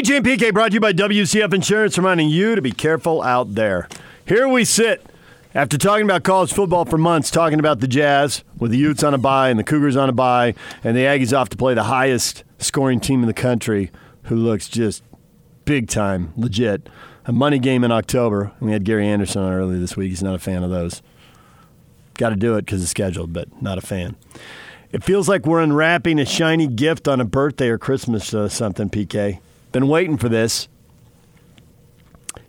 DJ and PK brought to you by WCF Insurance, reminding you to be careful out there. Here we sit after talking about college football for months, talking about the Jazz with the Utes on a bye and the Cougars on a bye, and the Aggies off to play the highest scoring team in the country, who looks just big time, legit. A money game in October. We had Gary Anderson on earlier this week. He's not a fan of those. Got to do it because it's scheduled, but not a fan. It feels like we're unwrapping a shiny gift on a birthday or Christmas or something, PK. Been waiting for this.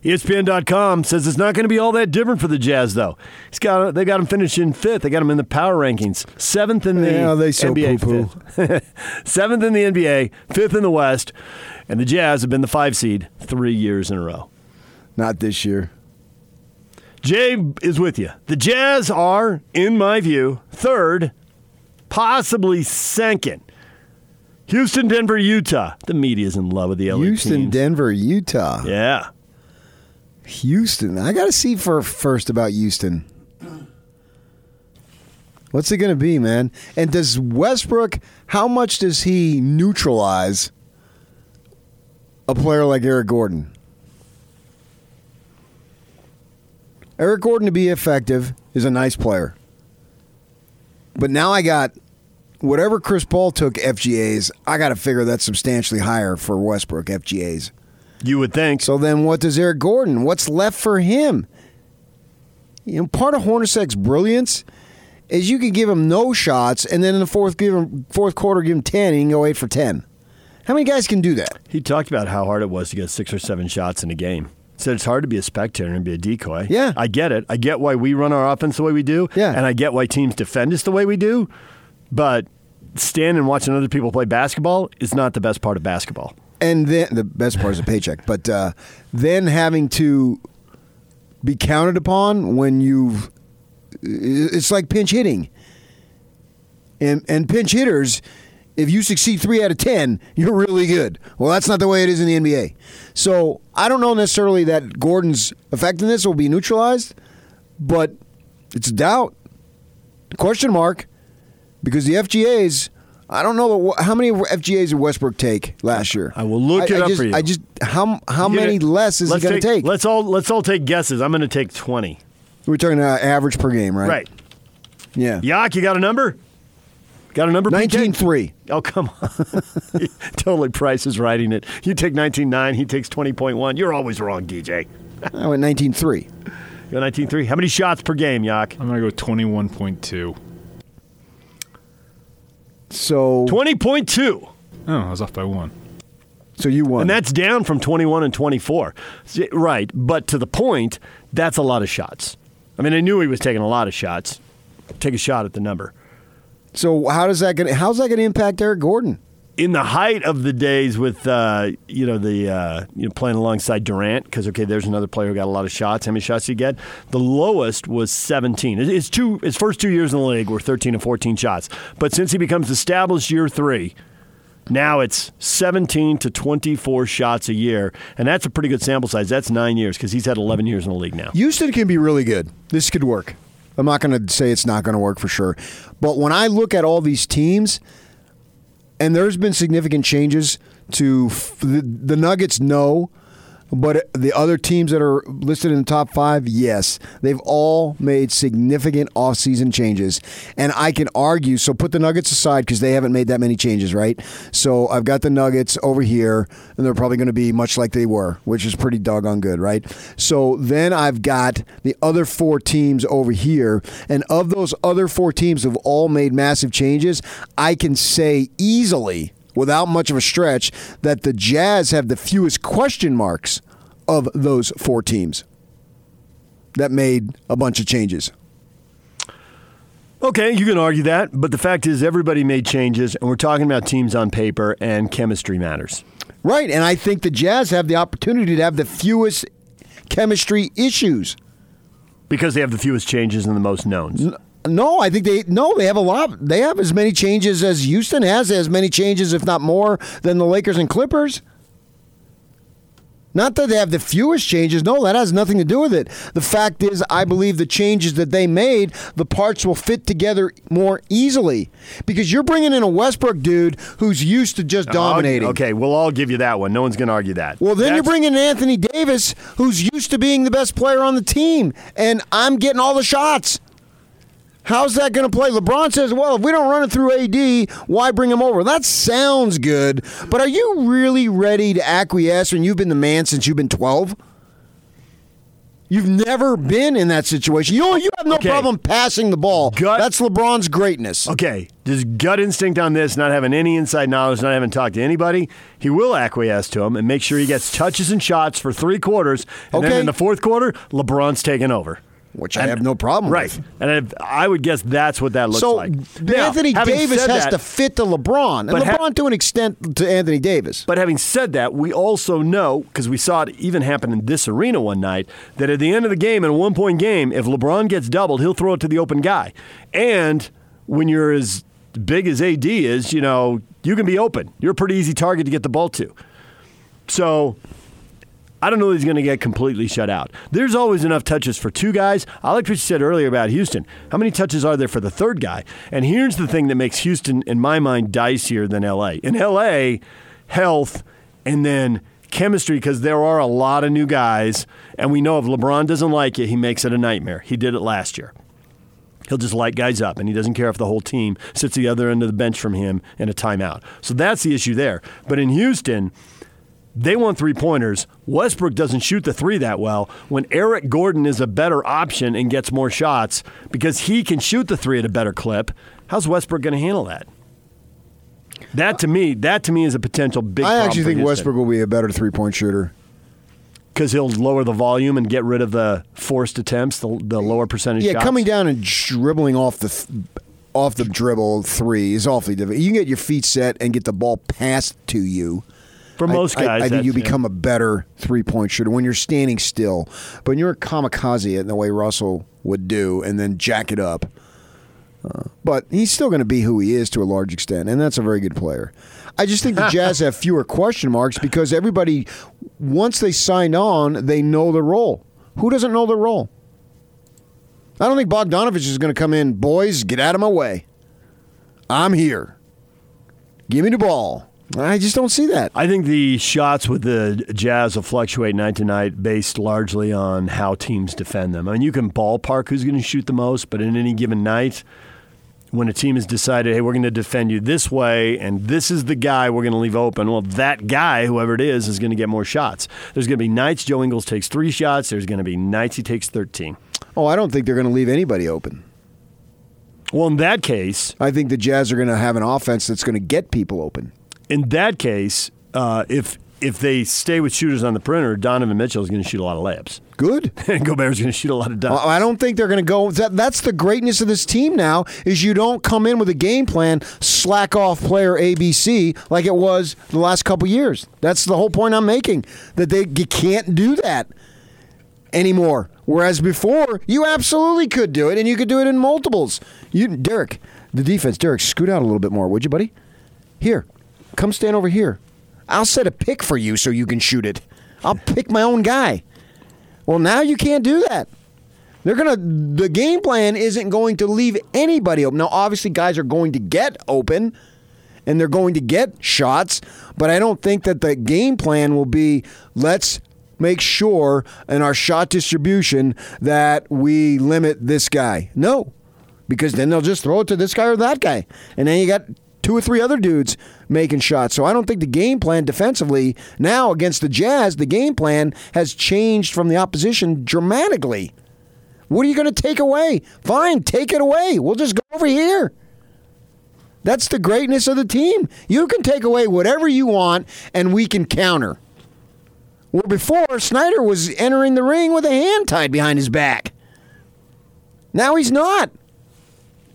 ESPN.com says it's not going to be all that different for the Jazz, though. He's got they got him finishing fifth. They got him in the power rankings, seventh in the Yeah, they so NBA, poo-poo. fifth. seventh in the NBA, fifth in the West, and the Jazz have been the five seed three years in a row. Not this year. Jay is with you. The Jazz are, in my view, third, possibly second. Houston, Denver, Utah. The media's in love with the LA Houston, teams. Denver, Utah. Yeah. Houston. I got to see for first about Houston. What's it going to be, man? And does Westbrook? How much does he neutralize a player like Eric Gordon? Eric Gordon to be effective is a nice player, but now I got whatever Chris Paul took FGA's. I got to figure that's substantially higher for Westbrook FGA's. You would think. So then, what does Eric Gordon? What's left for him? You know, part of Hornacek's brilliance is you can give him no shots, and then in the fourth give him fourth quarter give him ten, and he can go eight for ten. How many guys can do that? He talked about how hard it was to get six or seven shots in a game. He said it's hard to be a spectator and be a decoy. Yeah. I get it. I get why we run our offense the way we do. Yeah. And I get why teams defend us the way we do. But standing and watching other people play basketball is not the best part of basketball. And then the best part is a paycheck, but uh, then having to be counted upon when you've it's like pinch hitting. And and pinch hitters, if you succeed three out of ten, you're really good. Well, that's not the way it is in the NBA. So I don't know necessarily that Gordon's effectiveness will be neutralized, but it's a doubt, question mark, because the FGA's. I don't know the, how many FGA's did Westbrook take last year. I will look I- it I up just, for you. I just how how You many gonna- less is he going to take? Let's all let's all take guesses. I'm going to take twenty. We're talking uh, average per game, right? Right. Yeah. Yak, you got a number? Got a number? PK? Nineteen three. Oh come on! totally, Price is writing it. You take nineteen nine. He takes twenty point one. You're always wrong, DJ. I went nineteen three. You got nineteen three. How many shots per game, Yak? I'm going to go 21.2. So Twenty point two. Oh, I was off by one. so you won. And that's down from 21 and 24. Right. But to the point, that's a lot of shots. I mean, I knew he was taking a lot of shots. Take a shot at the number. so how does that going how's that going to impact Eric Gordon? In the height of the days with, uh, you know, the uh, you know playing alongside Durant, because okay, there's another player who got a lot of shots. How many shots he get? The lowest was 17. His- His two, his first two years in the league were 13 and 14 shots. But since he becomes established year three, now it's 17 to 24 shots a year, and that's a pretty good sample size. That's nine years because he's had 11 years in the league now. Houston can be really good. This could work. I'm not going to say it's not going to work for sure. But when I look at all these teams, and there's been significant changes to f- the, the Nuggets, no. But the other teams that are listed in the top five, yes, they've all made significant offseason changes. And I can argue, so put the Nuggets aside because they haven't made that many changes, right? So I've got the Nuggets over here, and they're probably going to be much like they were, which is pretty doggone good, right? So then I've got the other four teams over here. And of those other four teams have all made massive changes, I can say easily without much of a stretch that the Jazz have the fewest question marks of those four teams that made a bunch of changes. Okay, you can argue that, but the fact is, everybody made changes, and we're talking about teams on paper, and chemistry matters. Right, and I think the Jazz have the opportunity to have the fewest chemistry issues. Because they have the fewest changes and the most knowns. No, I think they no, they have a lot. They have as many changes as Houston has, as many changes, if not more, than the Lakers and Clippers. Not that they have the fewest changes. No, that has nothing to do with it. The fact is, I believe the changes that they made, the parts will fit together more easily. Because you're bringing in a Westbrook dude who's used to just dominating. Okay, we'll all give you that one. No one's going to argue that. Well, then you're bringing in Anthony Davis, who's used to being the best player on the team, and I'm getting all the shots. How's that going to play? LeBron says, well, if we don't run it through AD, why bring him over? That sounds good, but are you really ready to acquiesce when you've been the man since you've been 12? You've never been in that situation. You, you have no Okay. problem passing the ball. Gut- That's LeBron's greatness. Okay, just gut instinct on this, not having any inside knowledge, not having talked to anybody. He will acquiesce to him and make sure he gets touches and shots for three quarters. And then in the fourth quarter, LeBron's taking over. Which I have no problem with. Right. with. And I would guess that's what that looks So like. Now, Anthony Davis has that- to fit to LeBron, and But ha- LeBron to an extent to Anthony Davis. But having said that, we also know, because we saw it even happen in this arena one night, that at the end of the game, in a one point game, if LeBron gets doubled, he'll throw it to the open guy. And when you're as big as AD is, you know, you can be open. You're a pretty easy target to get the ball to. So I don't know he's going to get completely shut out. There's always enough touches for two guys. I liked what you said earlier about Houston. How many touches are there for the third guy? And here's the thing that makes Houston, in my mind, dicier than LA. In LA, health and then chemistry, because there are a lot of new guys. And we know if LeBron doesn't like it, he makes it a nightmare. He did it last year. He'll just light guys up, and he doesn't care if the whole team sits the other end of the bench from him in a timeout. So that's the issue there. But in Houston, they want three pointers. Westbrook doesn't shoot the three that well. When Eric Gordon is a better option and gets more shots because he can shoot the three at a better clip, how's Westbrook going to handle that? That to me, that to me is a potential big. I actually think Westbrook will be a better three point shooter. because he'll lower the volume and get rid of the forced attempts, the, the lower percentage. Yeah, shots. coming down and dribbling off the th- off the dribble three is awfully difficult. You can get your feet set and get the ball passed to you. For most I- I- guys. I, think you become a better three point shooter when you're standing still. But when you're a kamikaze in the way Russell would do, and then jack it up. Uh, but he's still going to be who he is to a large extent, and that's a very good player. I just think the Jazz have fewer question marks because everybody, once they sign on, they know the role. Who doesn't know the role? I don't think Bogdanovich is going to come in. Boys, get out of my way. I'm here. Give me the ball. I just don't see that. I think the shots with the Jazz will fluctuate night to night based largely on how teams defend them. I mean, you can ballpark who's going to shoot the most, but in any given night, when a team has decided, hey, we're going to defend you this way, and this is the guy we're going to leave open, well, that guy, whoever it is, is going to get more shots. There's going to be nights Joe Ingles takes three shots. There's going to be nights he takes 13. Oh, I don't think they're going to leave anybody open. Well, in that case, I think the Jazz are going to have an offense that's going to get people open. In that case, uh, if if they stay with shooters on the perimeter, Donovan Mitchell is going to shoot a lot of layups, Good. and Gobert's going to shoot a lot of dunks. I I don't think they're going to go. That, that's the greatness of this team now is you don't come in with a game plan, slack off player ABC like it was the last couple years. That's the whole point I'm making. That they you can't do that anymore. Whereas before, you absolutely could do it, and you could do it in multiples. You, Derek, the defense, Derek, scoot out a little bit more, would you, buddy? Here, come stand over here. I'll set a pick for you so you can shoot it. I'll pick my own guy. Well, now you can't do that. They're gonna. The game plan isn't going to leave anybody open. Now, obviously, guys are going to get open, and they're going to get shots. But I don't think that the game plan will be let's make sure in our shot distribution that we limit this guy. No, because then they'll just throw it to this guy or that guy, and then you got two or three other dudes making shots. So I don't think the game plan defensively now against the Jazz, the game plan has changed from the opposition dramatically. What are you going to take away? Fine, take it away. We'll just go over here. That's the greatness of the team. You can take away whatever you want, and we can counter. Where before, Snyder was entering the ring with a hand tied behind his back. Now he's not.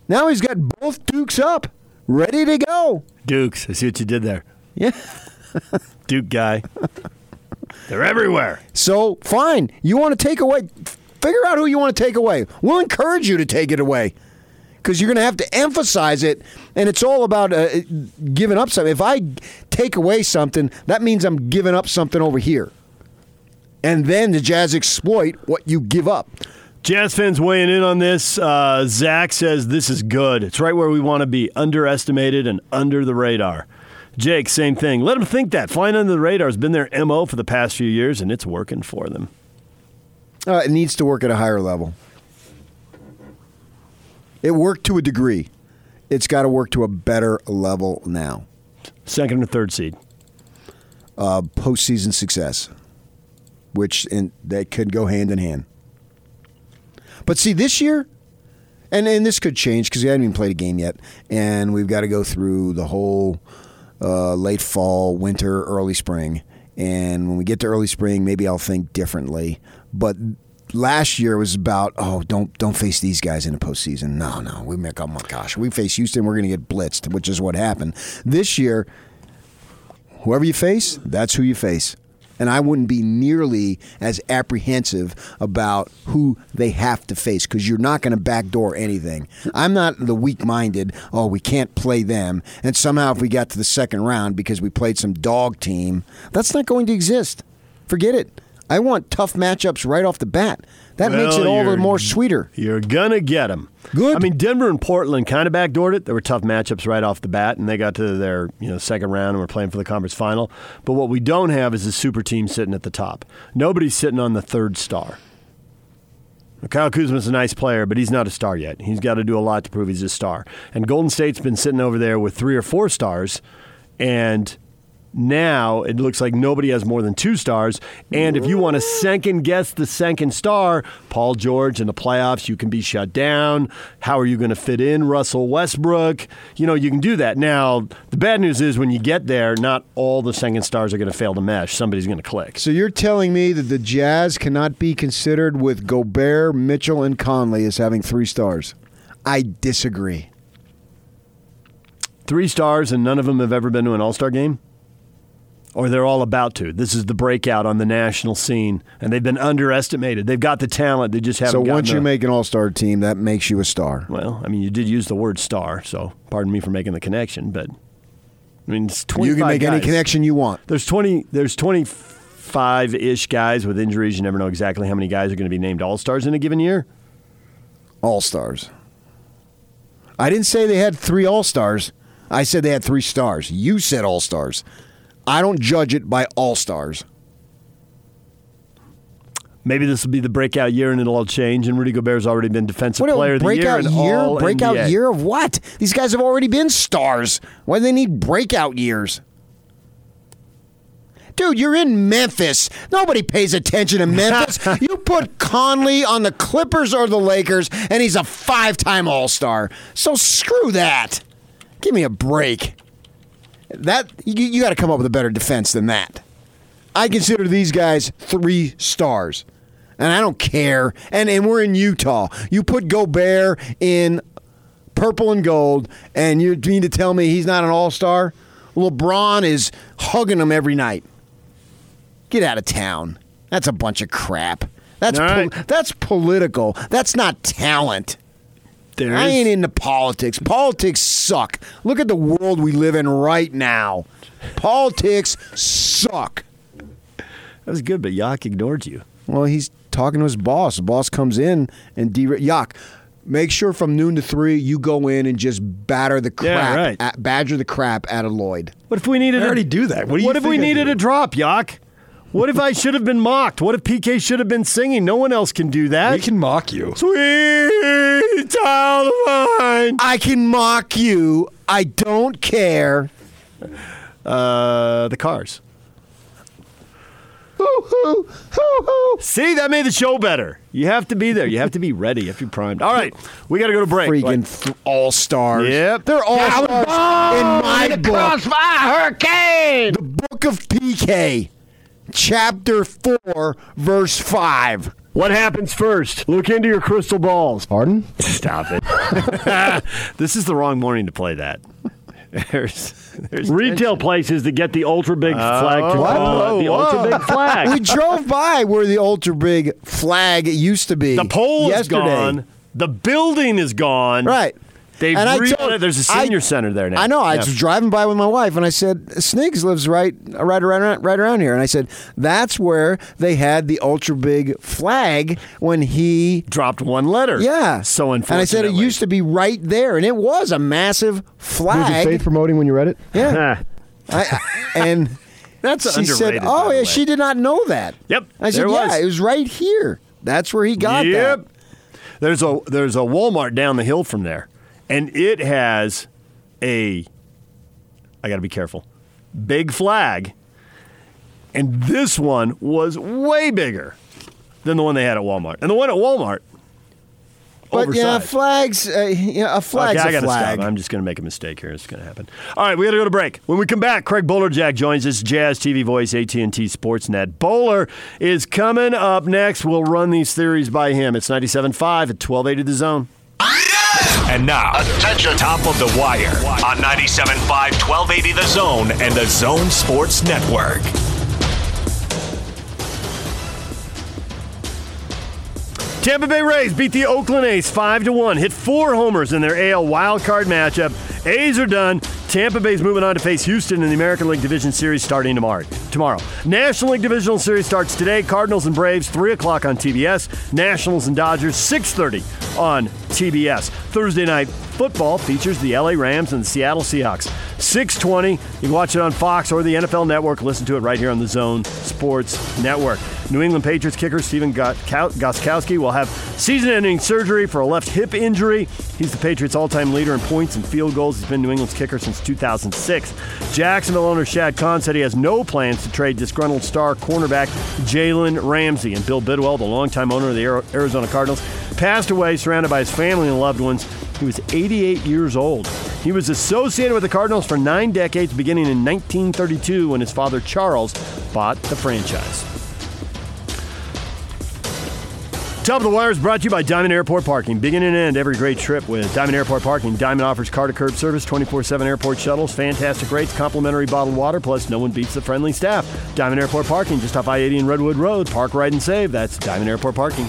Now he's got both Dukes up, ready to go. Dukes, I see what you did there. Yeah. Duke guy. They're everywhere. So, fine. You want to take away, figure out who you want to take away. We'll encourage you to take it away because you're going to have to emphasize it. And it's all about uh, giving up something. If I take away something, that means I'm giving up something over here. and then the Jazz exploit what you give up. Jazz fans weighing in on this. Uh, Zach says this is good. It's right where we want to be, underestimated and under the radar. Jake, same thing. Let them think that. Flying under the radar has been their MO for the past few years, and it's working for them. Uh, it needs to work at a higher level. It worked to a degree. It's got to work to a better level now. Second or third seed. Uh, postseason success, which in, that could go hand in hand. But see, this year, and, and this could change because we haven't even played a game yet, and we've got to go through the whole uh, late fall, winter, early spring. And when we get to early spring, maybe I'll think differently. But last year was about oh don't don't face these guys in the postseason. No, no, we make oh my gosh, we face Houston, we're going to get blitzed, which is what happened this year. Whoever you face, that's who you face. And I wouldn't be nearly as apprehensive about who they have to face because you're not going to backdoor anything. I'm not the weak minded, oh, we can't play them. And somehow, if we got to the second round because we played some dog team, that's not going to exist. Forget it. I want tough matchups right off the bat. That Well, makes it all the more sweeter. You're gonna get them. Good. I mean, Denver and Portland kind of backdoored it. There were tough matchups right off the bat, and they got to their you know second round and were playing for the conference final. But what we don't have is a super team sitting at the top. Nobody's sitting on the third star. Kyle Kuzma's a nice player, but he's not a star yet. He's got to do a lot to prove he's a star. And Golden State's been sitting over there with three or four stars, and now it looks like nobody has more than two stars. And if you want to second guess the second star, Paul George in the playoffs, you can be shut down. How are you going to fit in Russell Westbrook? You know, you can do that. Now, the bad news is when you get there, not all the second stars are going to fail to mesh. Somebody's going to click. So you're telling me that the Jazz cannot be considered with Gobert, Mitchell, and Conley as having three stars? I disagree. Three stars, and none of them have ever been to an All Star game? Or they're all about to. This is the breakout on the national scene, and they've been underestimated. They've got the talent, they just haven't. So once you make an All Star team, that makes you a star. well, I mean, you did use the word star, so pardon me for making the connection, but I mean, it's twenty. You can make any connection you want. There's twenty. There's twenty five ish guys with injuries. You never know exactly how many guys are going to be named All Stars in a given year. All stars. I didn't say they had three All Stars. I said they had three stars. You said All Stars. I don't judge it by All Stars. Maybe this will be the breakout year, and it'll all change. And Rudy Gobert's already been Defensive What Player of the Year. breakout year? Breakout NBA. year of what? These guys have already been stars. Why do they need breakout years? Dude, you're in Memphis. Nobody pays attention to Memphis. you put Conley on the Clippers or the Lakers, and he's a five time All Star. So screw that. Give me a break. That you, you got to come up with a better defense than that. I consider these guys three stars. And I don't care. And and we're in Utah. You put Gobert in purple and gold, and you mean to tell me he's not an all star? LeBron is hugging him every night. Get out of town. That's a bunch of crap. That's right. that's political. That's not talent. I ain't into politics. Politics suck. Look at the world we live in right now. Politics suck. That was good, but Yak ignored you. Well, he's talking to his boss. The boss comes in and de- Yak, make sure from noon to three you go in and just batter the Yeah, crap, right. at, badger the crap out of Lloyd. What if we needed? I a- already do that. What you if we needed a drop, Yak? What if I should have been mocked? What if PK should have been singing? No one else can do that. We can mock you. Sweet child of mine. I can mock you. I don't care. Uh, the cars. Hoo hoo hoo hoo. See, that made the show better. You have to be there. You have to be ready. If You have to be primed. All right, we got to go to break. Freaking th- all stars. Yep. They're all stars in my book. Crossfire hurricane. The book of PK, chapter 4, verse 5. What happens first? Look into your crystal balls. Pardon? Stop it. this is the wrong morning to play that. There's, there's retail places that get the ultra big flag. To, What? uh, the ultra big flag. We drove by where the ultra big flag used to be. the pole is gone. The building is gone. Right. They've and I told- it. There's a senior center there now. I know. I was driving by with my wife, and I said, "Sniggs lives right, right around, right around here." And I said, "That's where they had the ultra big flag when he." dropped one letter. Yeah. So And I said it used to be right there, and it was a massive Was it flag. faith promoting when you read it? Yeah. I, I- and That's she said, underrated, by "Oh yeah, way." she did not know that." Yep, I said, there it "Yeah, was. it was right here. That's where he got yep. that." There's a there's a Walmart down the hill from there, and it has a. I got to be careful. Big flag, and this one was way bigger than the one they had at Walmart, and the one at Walmart. But yeah, flags. Uh, yeah, a flag's okay, I a flag. stop. I'm just going to make a mistake here. It's going to happen. All right, we got to go to break. When we come back, Craig Bolerjack joins us, Jazz TV voice, AT&T Sportsnet. Bowler is coming up next. We'll run these theories by him. It's 97.5 at 1280 The Zone. And now, attention, top of the wire on 97.5, 1280 The Zone and the Zone Sports Network. Tampa Bay Rays beat the Oakland A's 5 to 1, hit four homers in their AL wild card matchup. A's are done. Tampa Bay's moving on to face Houston in the American League Division Series starting tomorrow. Tomorrow, National League Divisional Series starts today. Cardinals and Braves 3 o'clock on TBS. Nationals and Dodgers 6:30 on TBS. Thursday night football features the LA Rams and the Seattle Seahawks. 6:20. You can watch it on Fox or the NFL Network. Listen to it right here on the Zone Sports Network. New England Patriots kicker Gostkowski Goskowski will have season-ending surgery for a left hip injury. He's the Patriots' all-time leader in points and field goals. He's been New England's kicker since 2006. Jacksonville owner Shad Khan said he has no plans to trade disgruntled star cornerback Jalen Ramsey. And Bill Bidwell, the longtime owner of the Arizona Cardinals, passed away surrounded by his family and loved ones. He was 88 years old. He was associated with the Cardinals for nine decades, beginning in 1932 when his father Charles bought the franchise. Top of the Wire is brought to you by Diamond Airport Parking. Begin and end every great trip with Diamond Airport Parking. Diamond offers car to curb service, 24 7 airport shuttles, fantastic rates, complimentary bottled water, plus no one beats the friendly staff. Diamond Airport Parking, just off I 80 and Redwood Road. Park, ride, and save. That's Diamond Airport Parking.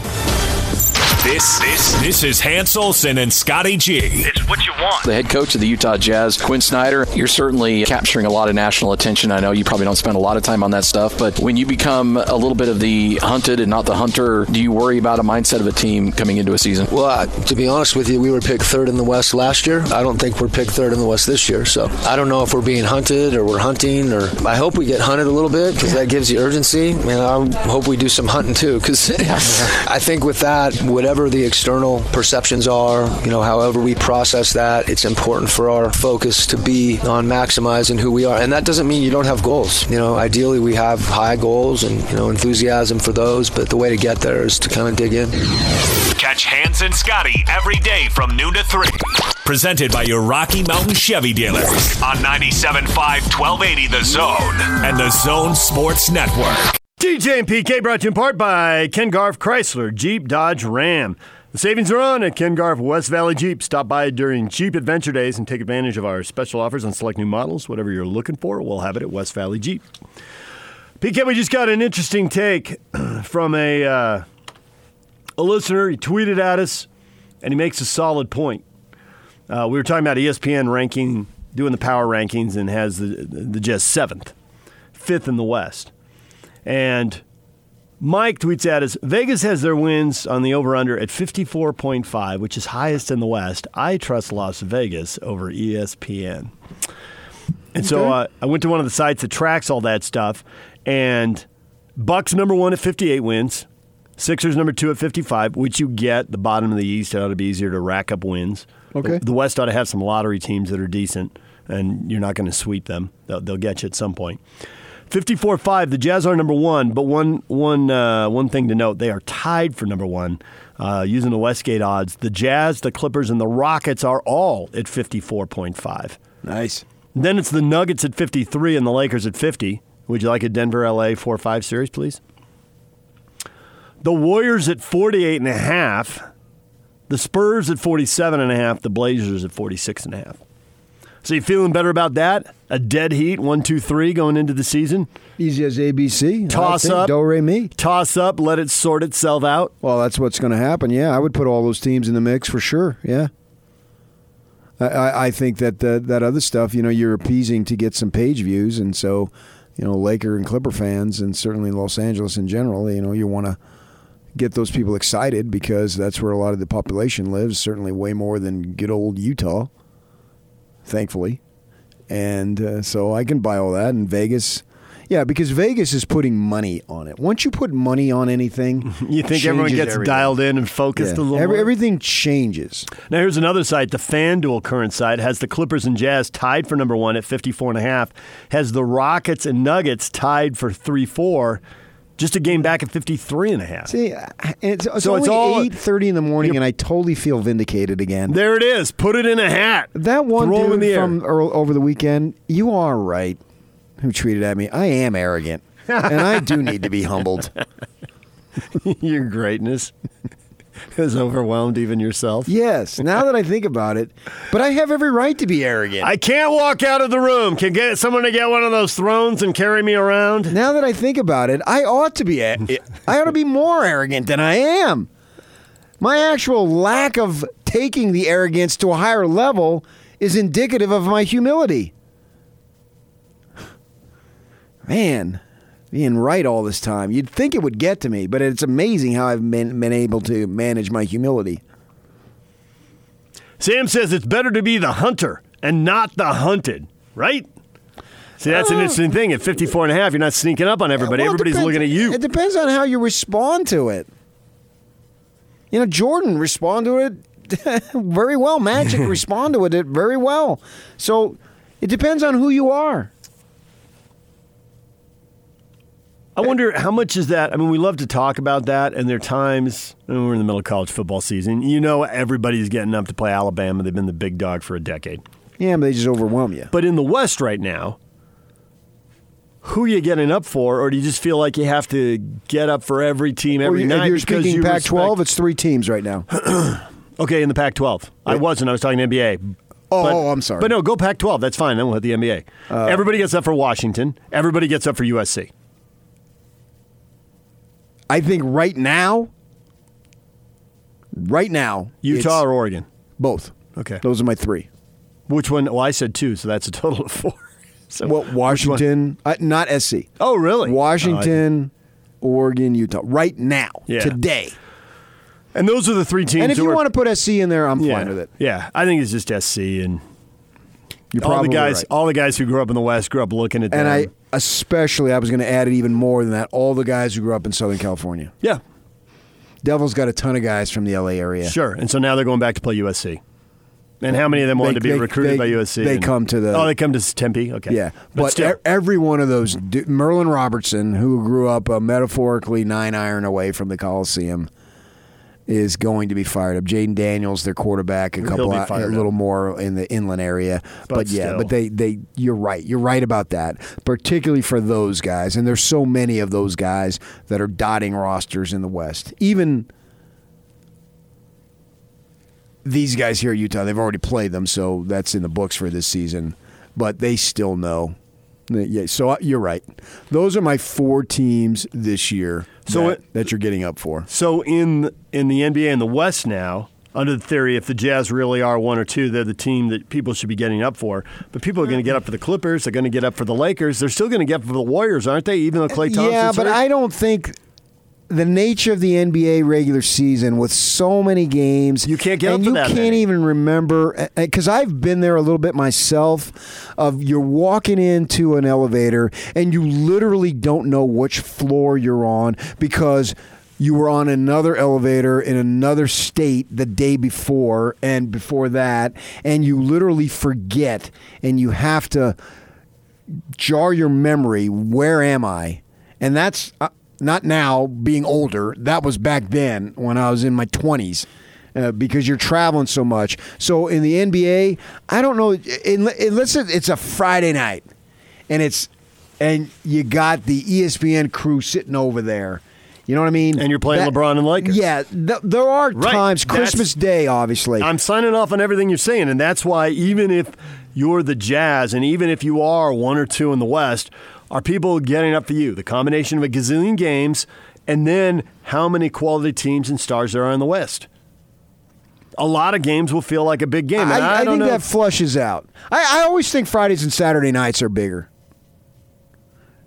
This, this, this is Hans Olsen and Scotty G. It's what you want. the head coach of the Utah Jazz, Quin Snyder, you're certainly capturing a lot of national attention. I know you probably don't spend a lot of time on that stuff, but when you become a little bit of the hunted and not the hunter, do you worry about a mindset of a team coming into a season? Well, uh, to be honest with you, we were picked third in the West last year. I don't think we're picked third in the West this year. So I don't know if we're being hunted or we're hunting, or I hope we get hunted a little bit because that gives you urgency. And I hope we do some hunting too because I think with that, whatever the external perceptions are, you know, however we process that, it's important for our focus to be on maximizing who we are. And that doesn't mean you don't have goals. You know, ideally we have high goals and, you know, enthusiasm for those, but the way to get there is to kind of dig in. Catch Hans and Scotty every day from noon to 3. Presented by your Rocky Mountain Chevy dealers on 97.5, 1280 The Zone and the Zone Sports Network. DJ and PK brought to you in part by Ken Garff Chrysler, Jeep, Dodge, Ram. The savings are on at Ken Garff West Valley Jeep. Stop by during Jeep Adventure Days and take advantage of our special offers on select new models. Whatever you're looking for, we'll have it at West Valley Jeep. PK, we just got an interesting take from a uh, a listener. He tweeted at us, and he makes a solid point. Uh, we were talking about ESPN ranking, doing the power rankings, and has the the Jazz seventh, fifth in the West. And Mike tweets at us Vegas has their wins on the over under at 54.5, which is highest in the West. I trust Las Vegas over ESPN. And so uh, I went to one of the sites that tracks all that stuff, and Bucks number one at 58 wins, Sixers number two at 55, which you get. The bottom of the East it ought to be easier to rack up wins. Okay. The, the West ought to have some lottery teams that are decent, and you're not going to sweep them. They'll, they'll get you at some point. 54-5, the Jazz are number one, but one, one, uh, one thing to note, they are tied for number one uh, using the Westgate odds. The Jazz, the Clippers, and the Rockets are all at 54.5. Nice. Then it's the Nuggets at 53 and the Lakers at 50. Would you like a Denver LA 4 5 series, please? The Warriors at 48 and a half. The Spurs at 47 and a half. The Blazers at 46 and a half. So you feeling better about that? A dead heat, one, two, three going into the season. Easy as ABC. Toss up. Do re mi. Toss up, let it sort itself out. Well, that's what's going to happen. Yeah, I would put all those teams in the mix for sure. Yeah. I- I, I think that the, that other stuff, you know, you're appeasing to get some page views, and so, you know, Laker and Clipper fans, and certainly Los Angeles in general, you know, you want to get those people excited because that's where a lot of the population lives. Certainly, way more than good old Utah. Thankfully, and uh, so I can buy all that. in Vegas, yeah, because Vegas is putting money on it. Once you put money on anything, You think everyone gets everything. dialed in and focused Yeah. a little Every- more? everything changes. Now here's another site. The FanDuel current site has the Clippers and Jazz tied for number one at 54 and a half. Has the Rockets and Nuggets tied for three four, just a game back at 53 and a half. See, it's, it's So only it's all- eight thirty in the morning, and I totally feel vindicated again. There it is. Put it in a hat. That one Throw 'em in dude from earl- over the weekend, you are right. Who tweeted at me? I am arrogant, and I do need to be humbled. Your greatness has overwhelmed even yourself. Yes, now that I think about it, but I have every right to be arrogant. I can't walk out of the room. Can get someone to get one of those thrones and carry me around? now that I think about it, I ought to be. A- I ought to be more arrogant than I am. My actual lack of taking the arrogance to a higher level is indicative of my humility. Man, being right all this time, you'd think it would get to me, but it's amazing how I've been, been able to manage my humility. Sam says it's better to be the hunter and not the hunted, right? See, that's an uh, interesting thing. At 54 and a half, you're not sneaking up on everybody. Well, Everybody's depends- looking at you. It depends on how you respond to it. You know, Jordan responded to it very well. Magic responded to it very well. So it depends on who you are. I wonder how much is that? I mean, we love to talk about that, and there are times, we're in the middle of college football season. You know, everybody's getting up to play Alabama. They've been the big dog for a decade. Yeah, but they just overwhelm you. But in the West right now, who are you getting up for, or do you just feel like you have to get up for every team every you- night? if you're speaking you Pac-12, respect- it's three teams right now. okay in the Pac-12. I wasn't. I was talking NBA. Oh, But- oh, I'm sorry. Uh, But no, go Pac-12. That's fine. Then we'll hit the NBA. Everybody gets up for Washington. Everybody gets up for USC. I think right now, right now, Utah or Oregon. both. Okay. Those are my three. Which one? Well, I said two, so that's a total of four. So Well. Washington, uh, not SC. Oh, really? Washington, Oregon, Utah. Right now, Yeah. today. and those are the three teams. And if you are- want to put SC in there, I'm yeah, fine with it. Yeah, I think it's just SC and You're all the guys. right. All the guys who grew up in the West grew up looking at them. And I especially, I was going to add it even more than that. All the guys who grew up in Southern California. yeah, Devils got a ton of guys from the LA area. sure. And so now they're going back to play USC. And how many of them wanted to be they- recruited they- by USC? they and- come to the- Oh, they come to Tempe. Okay. Yeah, but, but, still, e- every one of those, du- Merlin Robertson, who grew up uh, metaphorically nine iron away from the Coliseum, is going to be fired up. Jayden Daniels, their quarterback, a couple, out- a up. little more in the inland area. But But, yeah, still. but they, they, you're right. You're right about that, particularly for those guys. And there's so many of those guys that are dotting rosters in the West. Even these guys here at Utah, they've already played them, so that's in the books for this season. But they still know. Yeah, so you're right. Those are my four teams this year So that, it- that you're getting up for. So in in the NBA in the West now, under the theory, if the Jazz really are one or two, they're the team that people should be getting up for. But people are going to get up for the Clippers. They're going to get up for the Lakers. They're still going to get up for the Warriors, aren't they? Even though Klay Thompson. yeah, but I don't think the nature of the NBA regular season with so many games, You can't get and you can't many. even remember because I've been there a little bit myself. Of you're walking into an elevator and you literally don't know which floor you're on because. You were on another elevator in another state the day before and before that, and you literally forget, and you have to jar your memory. Where am I? And that's not now being older. That was back then when I was in my 20s. Uh, because you're traveling so much. So in the NBA, I don't know. Unless it's a Friday night, and it's and you got the ESPN crew sitting over there. You know what I mean? And you're playing LeBron and Lakers. Yeah, th- there are Right. times. That's- Christmas Day, obviously. I'm signing off on everything you're saying, and that's why even if you're the Jazz, and even if you are one or two in the West, are people getting up for you? The combination of a gazillion games, and then how many quality teams and stars there are in the West. a lot of games will feel like a big game. And I, I, I think know. that flushes out. I, I always think Fridays and Saturday nights are bigger.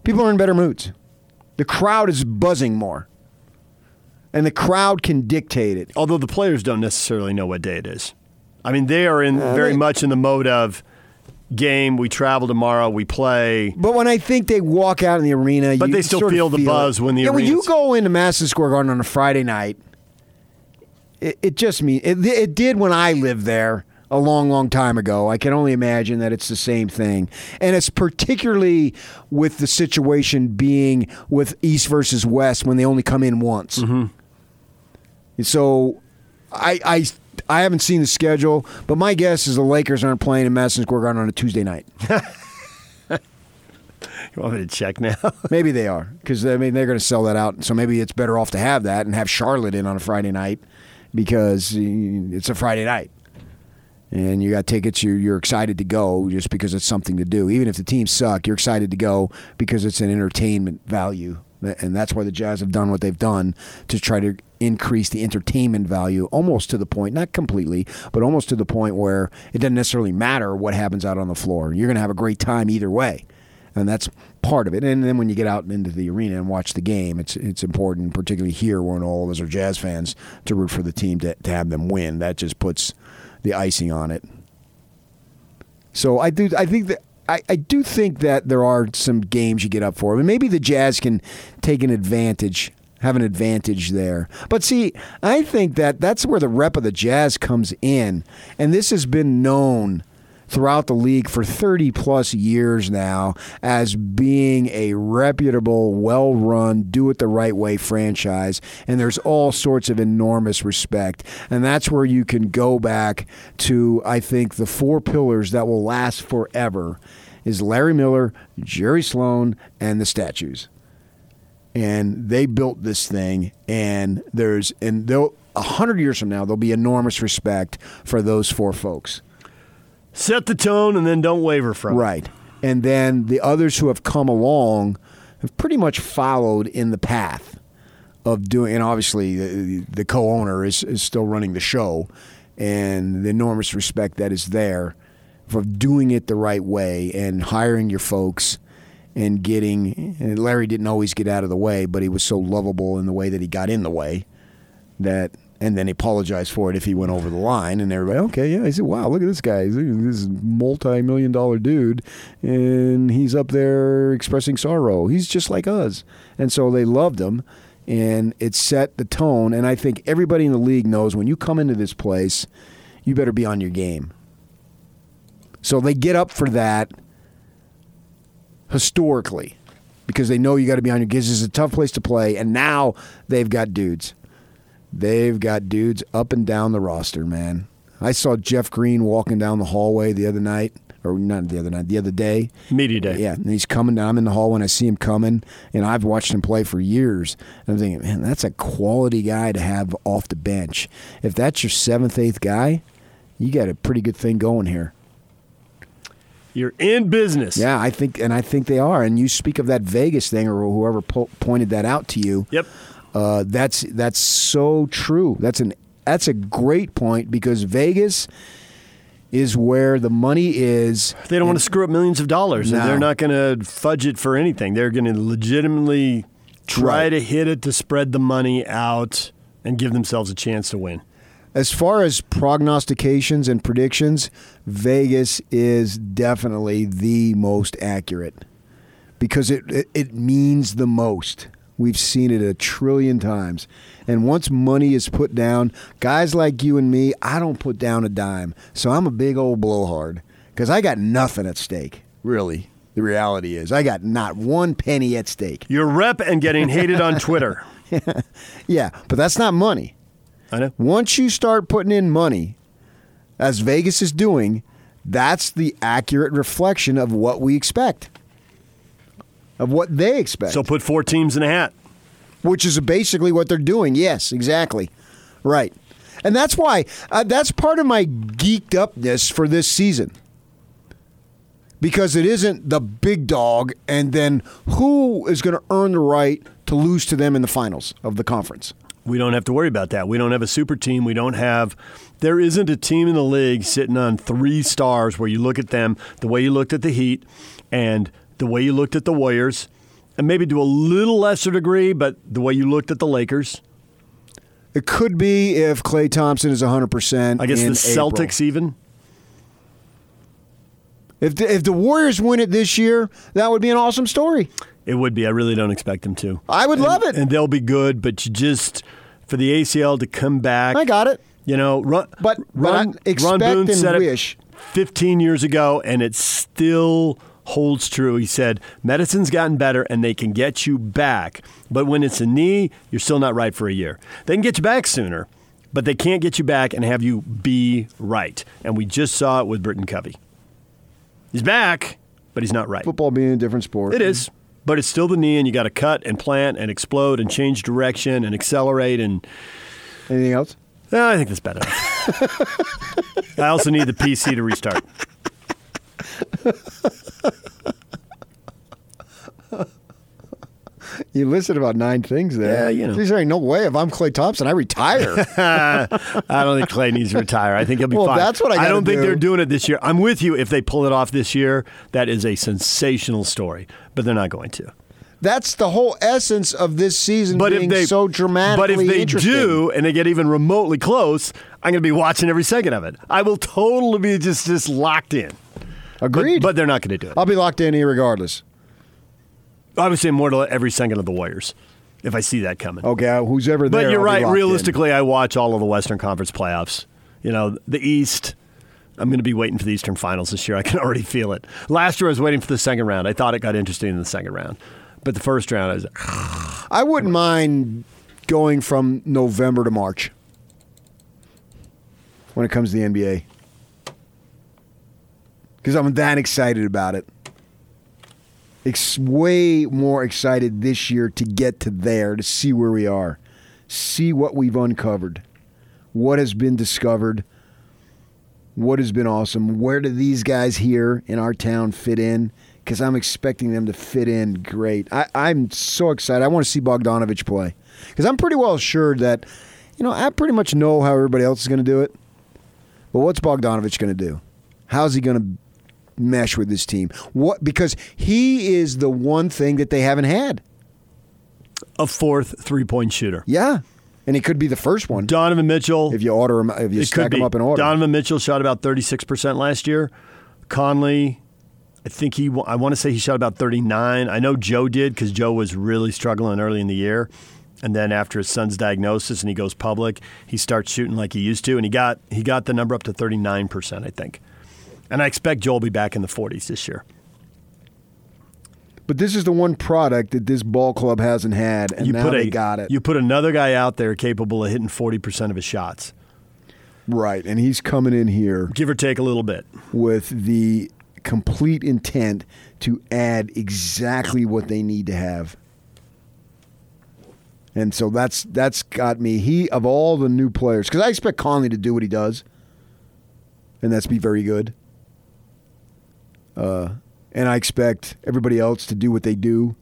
People are in better moods. The crowd is buzzing more. And the crowd can dictate it. Although the players don't necessarily know what day it is. I mean, they are in uh, very they- much in the mode of game. We travel tomorrow. We play. But when I think they walk out in the arena, But you they still feel the it. buzz when the yeah, when you go into Madison Square Garden on a Friday night, it, it just means it, it did when I lived there a long, long time ago. I can only imagine that it's the same thing, and it's particularly with the situation being with East versus West when they only come in once. Mm-hmm. So, I, I I haven't seen the schedule, but my guess is the Lakers aren't playing in Madison Square Garden on a Tuesday night. You want me to check now? Maybe they are because I mean they're going to sell that out. So maybe it's better off to have that and have Charlotte in on a Friday night because it's a Friday night, and you got tickets. You're you're excited to go just because it's something to do. Even if the teams suck, you're excited to go because it's an entertainment value, and that's why the Jazz have done what they've done to try to increase the entertainment value almost to the point, not completely, but almost to the point where it doesn't necessarily matter what happens out on the floor. You're going to have a great time either way and that's part of it. And then when you get out into the arena and watch the game, it's it's important, particularly here when all of us are Jazz fans, to root for the team to, to have them win. That just puts the icing on it. So I do I think that. I, I do think that there are some games you get up for. I mean, maybe the Jazz can take an advantage, have an advantage there. But see, I think that that's where the rep of the Jazz comes in, and this has been known throughout the league for 30 plus years now as being a reputable, well run, do it the right way franchise. And there's all sorts of enormous respect. And that's where you can go back to, I think, the four pillars that will last forever is Larry Miller, Jerry Sloan, and the statues. And they built this thing, and there's, and they'll, a hundred years from now, there'll be enormous respect for those four folks. Set the tone and then don't waver from it. Right. And then the others who have come along have pretty much followed in the path of doing, and obviously the, the co owner is, is still running the show, and the enormous respect that is there for doing it the right way and hiring your folks and getting. And Larry didn't always get out of the way, but he was so lovable in the way that he got in the way that and then he apologized for it if he went over the line and everybody okay yeah he said wow look at this guy. He's this multi-million dollar dude and he's up there expressing sorrow. He's just like us. And so they loved him and it set the tone and i think everybody in the league knows when you come into this place you better be on your game. So they get up for that historically because they know you got to be on your game. This is a tough place to play, and now they've got dudes. They've got dudes up and down the roster, man. I saw Jeff Green walking down the hallway the other night, or not the other night, the other day. Media day. Yeah, and he's coming down. I'm in the hall when I see him coming, and I've watched him play for years. And I'm thinking, man, that's a quality guy to have off the bench. If that's your seventh, eighth guy, you got a pretty good thing going here. You're in business. Yeah, I think, and I think they are. And you speak of that Vegas thing, or whoever po- pointed that out to you. Yep. Uh, that's that's so true. That's an that's a great point because Vegas is where the money is. They don't want to screw up millions of dollars, and No. they're not going to fudge it for anything. They're going to legitimately try Right. to hit it to spread the money out and give themselves a chance to win. As far as prognostications and predictions, Vegas is definitely the most accurate because it, it, it means the most. We've seen it a trillion times. And once money is put down, guys like you and me, I don't put down a dime. So I'm a big old blowhard because I got nothing at stake, really. The reality is, I got not one penny at stake. You're rep and getting hated on Twitter. Yeah, but that's not money. I know. Once you start putting in money, as Vegas is doing, that's the accurate reflection of what we expect, of what they expect, So put four teams in a hat. which is basically what they're doing. Yes, exactly. Right. And that's why, uh, that's part of my geeked upness for this season. Because it isn't the big dog, and then who is going to earn the right to lose to them in the finals of the conference? We don't have to worry about that. We don't have a super team. We don't have. There isn't a team in the league sitting on three stars where you look at them the way you looked at the Heat and the way you looked at the Warriors, and maybe to a little lesser degree, but the way you looked at the Lakers. It could be if Klay Thompson is 100%. I guess the April. Celtics even. If the, if the Warriors win it this year, that would be an awesome story. It would be. I really don't expect them to. I would And- love it. and they'll be good. But you just for the ACL to come back. I got it. You know, run, But- but run, I expect Ron Boone and said wish. it 15 years ago, and it still holds true. He said, medicine's gotten better and they can get you back. But when it's a knee, you're still not right for a year. They can get you back sooner, but they can't get you back and have you be right. And we just saw it with Britton Covey. He's back, but he's not right. Football being a different sport. It is, but it's still the knee, and you got to cut and plant and explode and change direction and accelerate. And Anything else? uh, I think that's better. I also need the PC to restart. You listed about nine things there. Yeah, you know. There ain't no way if I'm Klay Thompson, I retire. I don't think Clay needs to retire. I think he'll be Well, fine. that's what I I don't think they're doing it this year. I'm with you. If they pull it off this year, that is a sensational story. But they're not going to. That's the whole essence of this season But being if they so dramatically but if they do and they get even remotely close, I'm going to be watching every second of it. I will totally be just just locked in. Agreed. but they're not going to do it. I'll be locked in here regardless. I would say more to every second of the Warriors if I see that coming. Okay, uh, who's ever there. but you're I'll right. locked in. Realistically, I watch all of the Western Conference playoffs. You know, the East. I'm going to be waiting for the Eastern Finals this year. I can already feel it. Last year, I was waiting for the second round. I thought it got interesting in the second round, but the first round, I was. I wouldn't mind going from November to March when it comes to the NBA because I'm that excited about it. It's way more excited this year to get to there to see where we are, see what we've uncovered, what has been discovered, what has been awesome. Where do these guys here in our town fit in? Because I'm expecting them to fit in great. I, I'm so excited. I want to see Bogdanovich play because I'm pretty well assured that, you know, I pretty much know how everybody else is going to do it. But what's Bogdanovich going to do? How's he going to mesh with this team? What because he is the one thing that they haven't had. A fourth three point shooter. Yeah, and he could be the first one Donovan Mitchell. if you order him. If you stack him up in order. Donovan Mitchell shot about 36% last year. Conley, I think he, I want to say he shot about 39. I know Joe did because Joe was really struggling early in the year. And then after his son's diagnosis and he goes public, he starts shooting like he used to. And he got, he got the number up to 39%, I think. And I expect Joe will be back in the 40s this year. But this is the one product that this ball club hasn't had, and you now put they a, got it. You put another guy out there capable of hitting 40% of his shots, right, and he's coming in here give or take a little bit. with the complete intent to add exactly what they need to have. And so that's that's got me. He of all the new players, because I expect Conley to do what he does, and that's be very good. Uh, and I expect everybody else to do what they do.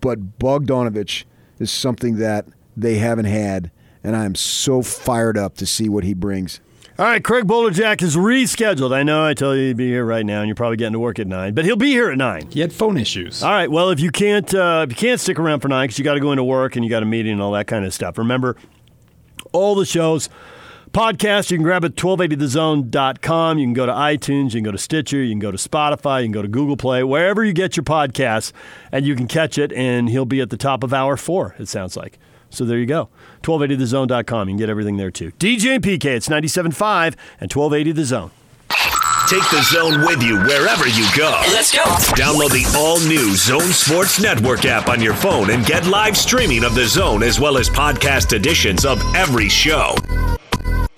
But Bogdanovich is something that they haven't had, and I am so fired up to see what he brings. All right, Craig Bolerjack is rescheduled. I know I tell you he'd be here right now, and you're probably getting to work at nine, but he'll be here at nine. He had phone issues. All right. Well, if you can't, uh, if you can't stick around for nine because you got to go into work and you got a meeting and all that kind of stuff. Remember, all the shows, podcast you can grab it at 1280thezone.com. You can go to iTunes, you can go to Stitcher, you can go to Spotify, you can go to Google Play, wherever you get your podcasts, and you can catch it. And he'll be at the top of hour four. It sounds like. So there you go. 1280thezone.com. You can get everything there too. DJ and PK, it's 97.5 and 1280 The Zone. Take the zone with you wherever you go. Let's go. Download the all new Zone Sports Network app on your phone and get live streaming of the zone as well as podcast editions of every show.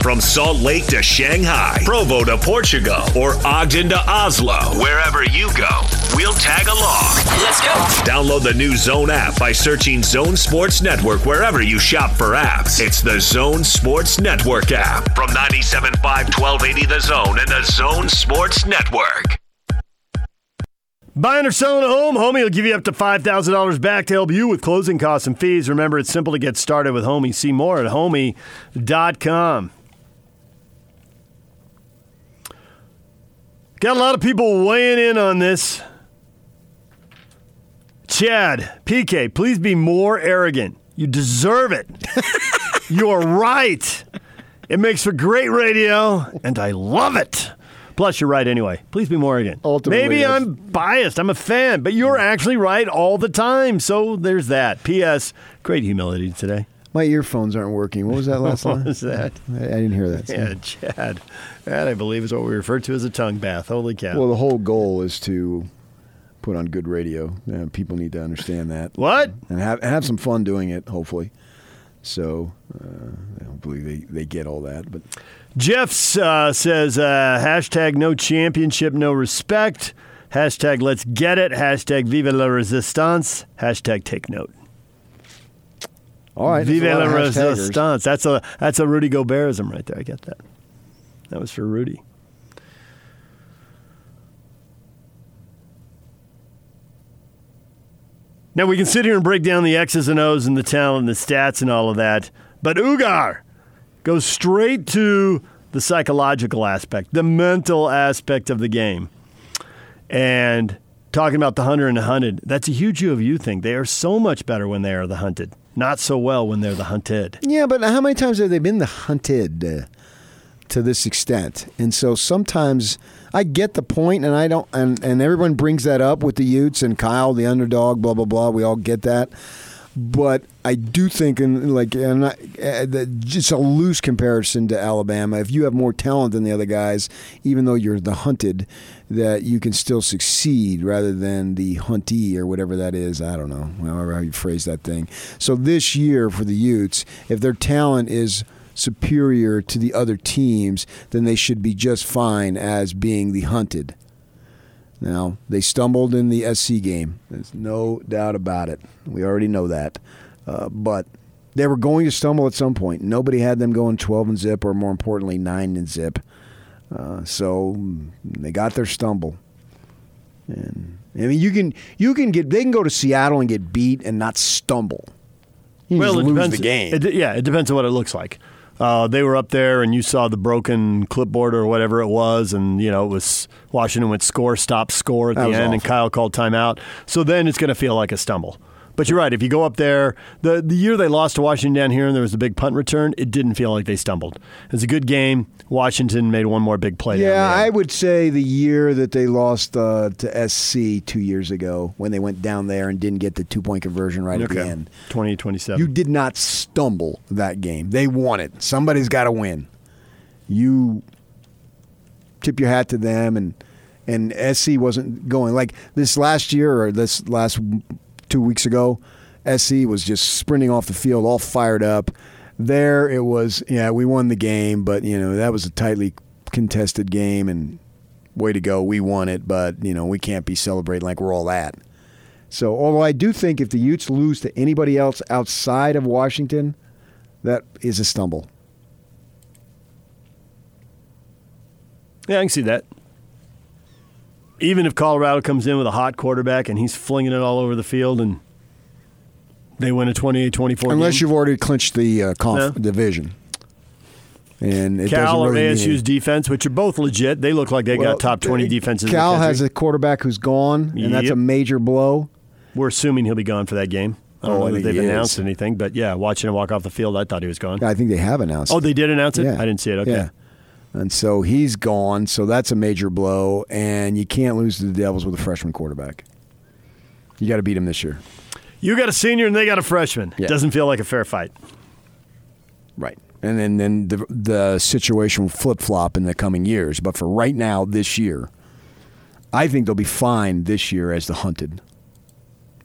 From Salt Lake to Shanghai, Provo to Portugal, or Ogden to Oslo, wherever you go, we'll tag along. Let's go. Download the new Zone app by searching Zone Sports Network wherever you shop for apps. It's the Zone Sports Network app from 97.5 1280 The Zone and the Zone Sports Network. Buying or selling a home, Homie will give you up to $5,000 back to help you with closing costs and fees. Remember, it's simple to get started with Homie. See more at homie.com. Got a lot of people weighing in on this. Chad, PK, please be more arrogant. You deserve it. You're right. It makes for great radio, and I love it. Plus, you're right anyway. Please be more arrogant. Ultimately, Maybe that's- I'm biased. I'm a fan, but you're actually right all the time. So there's that. P.S. Great humility today. My earphones aren't working. What was that last one? What line? was that? I, I didn't hear that. Yeah, Chad. That, I believe, is what we refer to as a tongue bath. Holy cow. Well, the whole goal is to put on good radio. Uh, people need to understand that. what? and have have some fun doing it. Hopefully, so uh, hopefully they, they get all that. But Jeff uh, says uh, hashtag no championship, no respect. Hashtag let's get it. Hashtag vive la resistance. Hashtag take note. All right, Vive la lot of hashtaggers. resistance. That's a that's a Rudy Gobertism right there. I get that. That was for Rudy. Now we can sit here and break down the X's and O's and the talent and the stats and all of that, but Ugar goes straight to the psychological aspect, the mental aspect of the game. And talking about the hunter and the hunted, that's a huge U of U thing. They are so much better when they are the hunted, not so well when they're the hunted. Yeah, but how many times have they been the hunted uh, to this extent? And so sometimes I get the point, and I don't, and, and everyone brings that up with the Utes and Kyle, the underdog, blah blah blah. We all get that, but I do think, in like, and I, uh, that just a loose comparison to Alabama. If you have more talent than the other guys, even though you're the hunted, that you can still succeed rather than the huntee or whatever that is. I don't know, however how you phrase that thing. So this year for the Utes, if their talent is superior to the other teams, then they should be just fine as being the hunted. Now, they stumbled in the SC game. There's no doubt about it. We already know that. Uh, but they were going to stumble at some point. Nobody had them going 12 and zip, or more importantly, 9 and zip. Uh, so mm, they got their stumble. And I mean, you can you can get they can go to Seattle and get beat and not stumble. You well, it depends. the game. It, yeah, it depends on what it looks like. Uh, they were up there, and you saw the broken clipboard or whatever it was, and you know it was Washington went score, stop, score at That the end, and. Kyle called timeout. So then it's going to feel like a stumble. But you're right. If you go up there, the the year they lost to Washington down here, and there was a big punt return, it didn't feel like they stumbled. It was a good game. Washington made one more big play. Yeah, I would say the year that they lost uh, to SC two years ago when they went down there and didn't get the two point conversion right at the okay. end. 28 27. You did not stumble that game. They won it. Somebody's got to win. You tip your hat to them, and and SC wasn't going like this last year or this last two weeks ago. SC was just sprinting off the field, all fired up. There it was. Yeah, we won the game, but you know that was a tightly contested game, and way to go, we won it. But you know we can't be celebrating like we're all that. So, although I do think if the Utes lose to anybody else outside of Washington, that is a stumble. Yeah, I can see that. Even if Colorado comes in with a hot quarterback and he's flinging it all over the field and they win a 28-24 Unless game. you've already clinched the uh, conf- No. division. And it Cal or really ASU's defense, which are both legit. They look like they Well, got top 20 defenses Cal in the has a quarterback who's gone, and that's a major blow. We're assuming he'll be gone for that game. I don't Oh, know I that think they've he is. announced anything, but yeah, watching him walk off the field, I thought he was gone. I think they have announced. Oh, they did announce it? Yeah. I didn't see it. Okay. Yeah. And so he's gone, so that's a major blow, and you can't lose to the Devils with a freshman quarterback. You got to beat him this year. You got a senior and they got a freshman. Yeah. Doesn't feel like a fair fight. Right. And then, then the, the situation will flip flop in the coming years. But for right now, this year, I think they'll be fine this year as the hunted.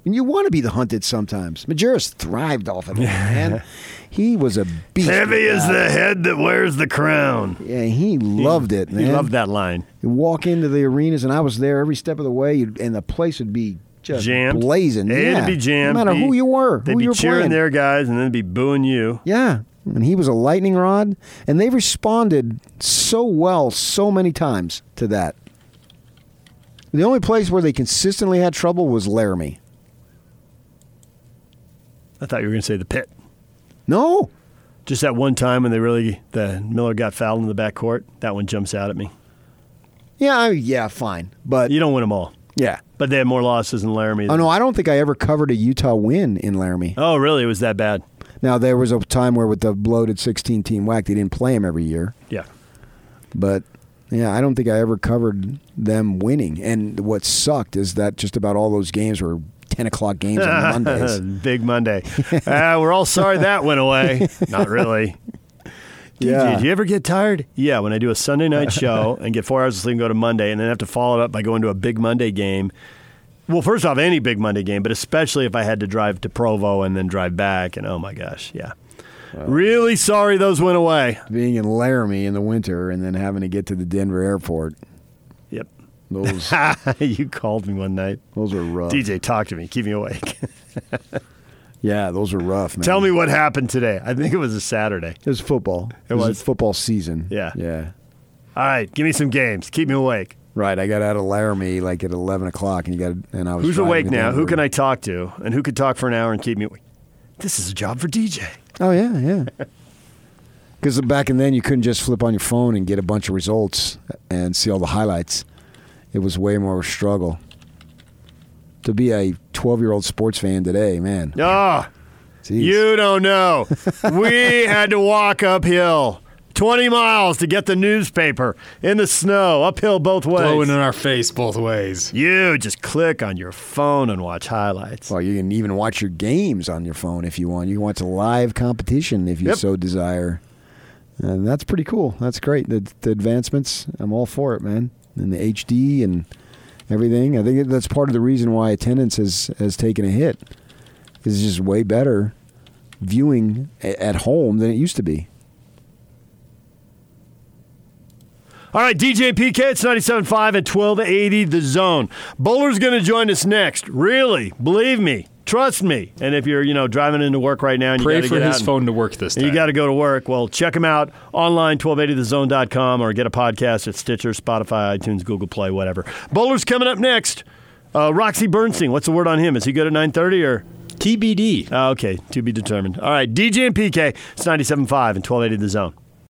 And you want to be the hunted sometimes. Majerus thrived off of it, man. He was a beast. Heavy is the head that wears the crown. Yeah, he loved it, man. He loved that line. You walk into the arenas, and I was there every step of the way, and the place would be just Jammed. blazing. They yeah. had to be jammed. No matter Be- who you were, They'd who be you were cheering playing. their guys and then be booing you. Yeah. And he was a lightning rod, and they responded so well so many times to that. The only place where they consistently had trouble was Laramie. I thought you were going to say the pit. No, Just that one time when they really the Miller got fouled in the back court. That one jumps out at me. yeah, I, yeah, fine, but You don't win them all, yeah. but they had more losses than Laramie. Oh no, I don't think I ever covered a Utah win in Laramie. Oh, really? It was that bad? Now there was a time where with the bloated 16 team WAC, they didn't play them every year, Yeah. but yeah, I don't think I ever covered them winning. And what sucked is that just about all those games were 10 o'clock games on Mondays. Big Monday. uh, we're all sorry that went away. Not really. Yeah. Did you ever get tired? Yeah, when I do a Sunday night show and get four hours of sleep and go to Monday and then have to follow it up by going to a big Monday game. Well, first off, any big Monday game, but especially if I had to drive to Provo and then drive back. And oh my gosh, yeah. really sorry those went away. Being in Laramie in the winter and then having to get to the Denver airport. Those you called me one night. those are rough. DJ, talk to me. Keep me awake. Yeah, those are rough, man. Tell me what happened today. I think it was a Saturday. It was football. It was? football season. Yeah. Yeah. All right, give me some games. Keep me awake. Right. I got out of Laramie like at 11 o'clock and you got, and I was Who's awake now? Who can I talk to? And who could talk for an hour and keep me awake? This is a job for DJ. Oh yeah, yeah. Because back in then, you couldn't just flip on your phone and get a bunch of results and see all the highlights. It was way more of a struggle. To be a 12 year old sports fan today, man. Oh, Jeez. you don't know. we had to walk uphill 20 miles to get the newspaper in the snow, uphill both ways. Blowing in our face both ways. you just click on your phone and watch highlights. Well, you can even watch your games on your phone if you want. You can watch live competition if you Yep. so desire. And that's pretty cool. That's great. The, the advancements, I'm all for it, man. And the HD and everything. I think that's part of the reason why attendance has, has taken a hit. It's just way better viewing at home than it used to be. All right, DJ PK, it's 97.5 at 1280 The Zone. Boler's going to join us next. Really, believe me, trust me. And if you're, you know, driving into work right now and you Pray got to for get his out and- phone to work this time. you got to go to work, well, check him out online, 1280thezone.com, or get a podcast at Stitcher, Spotify, iTunes, Google Play, whatever. Boler's coming up next. Uh, Roxy Bernstein, what's the word on him? Is he good at 930 or? TBD. Oh, okay, to be determined. All right, DJ and PK, it's 97.5 and 1280 The Zone.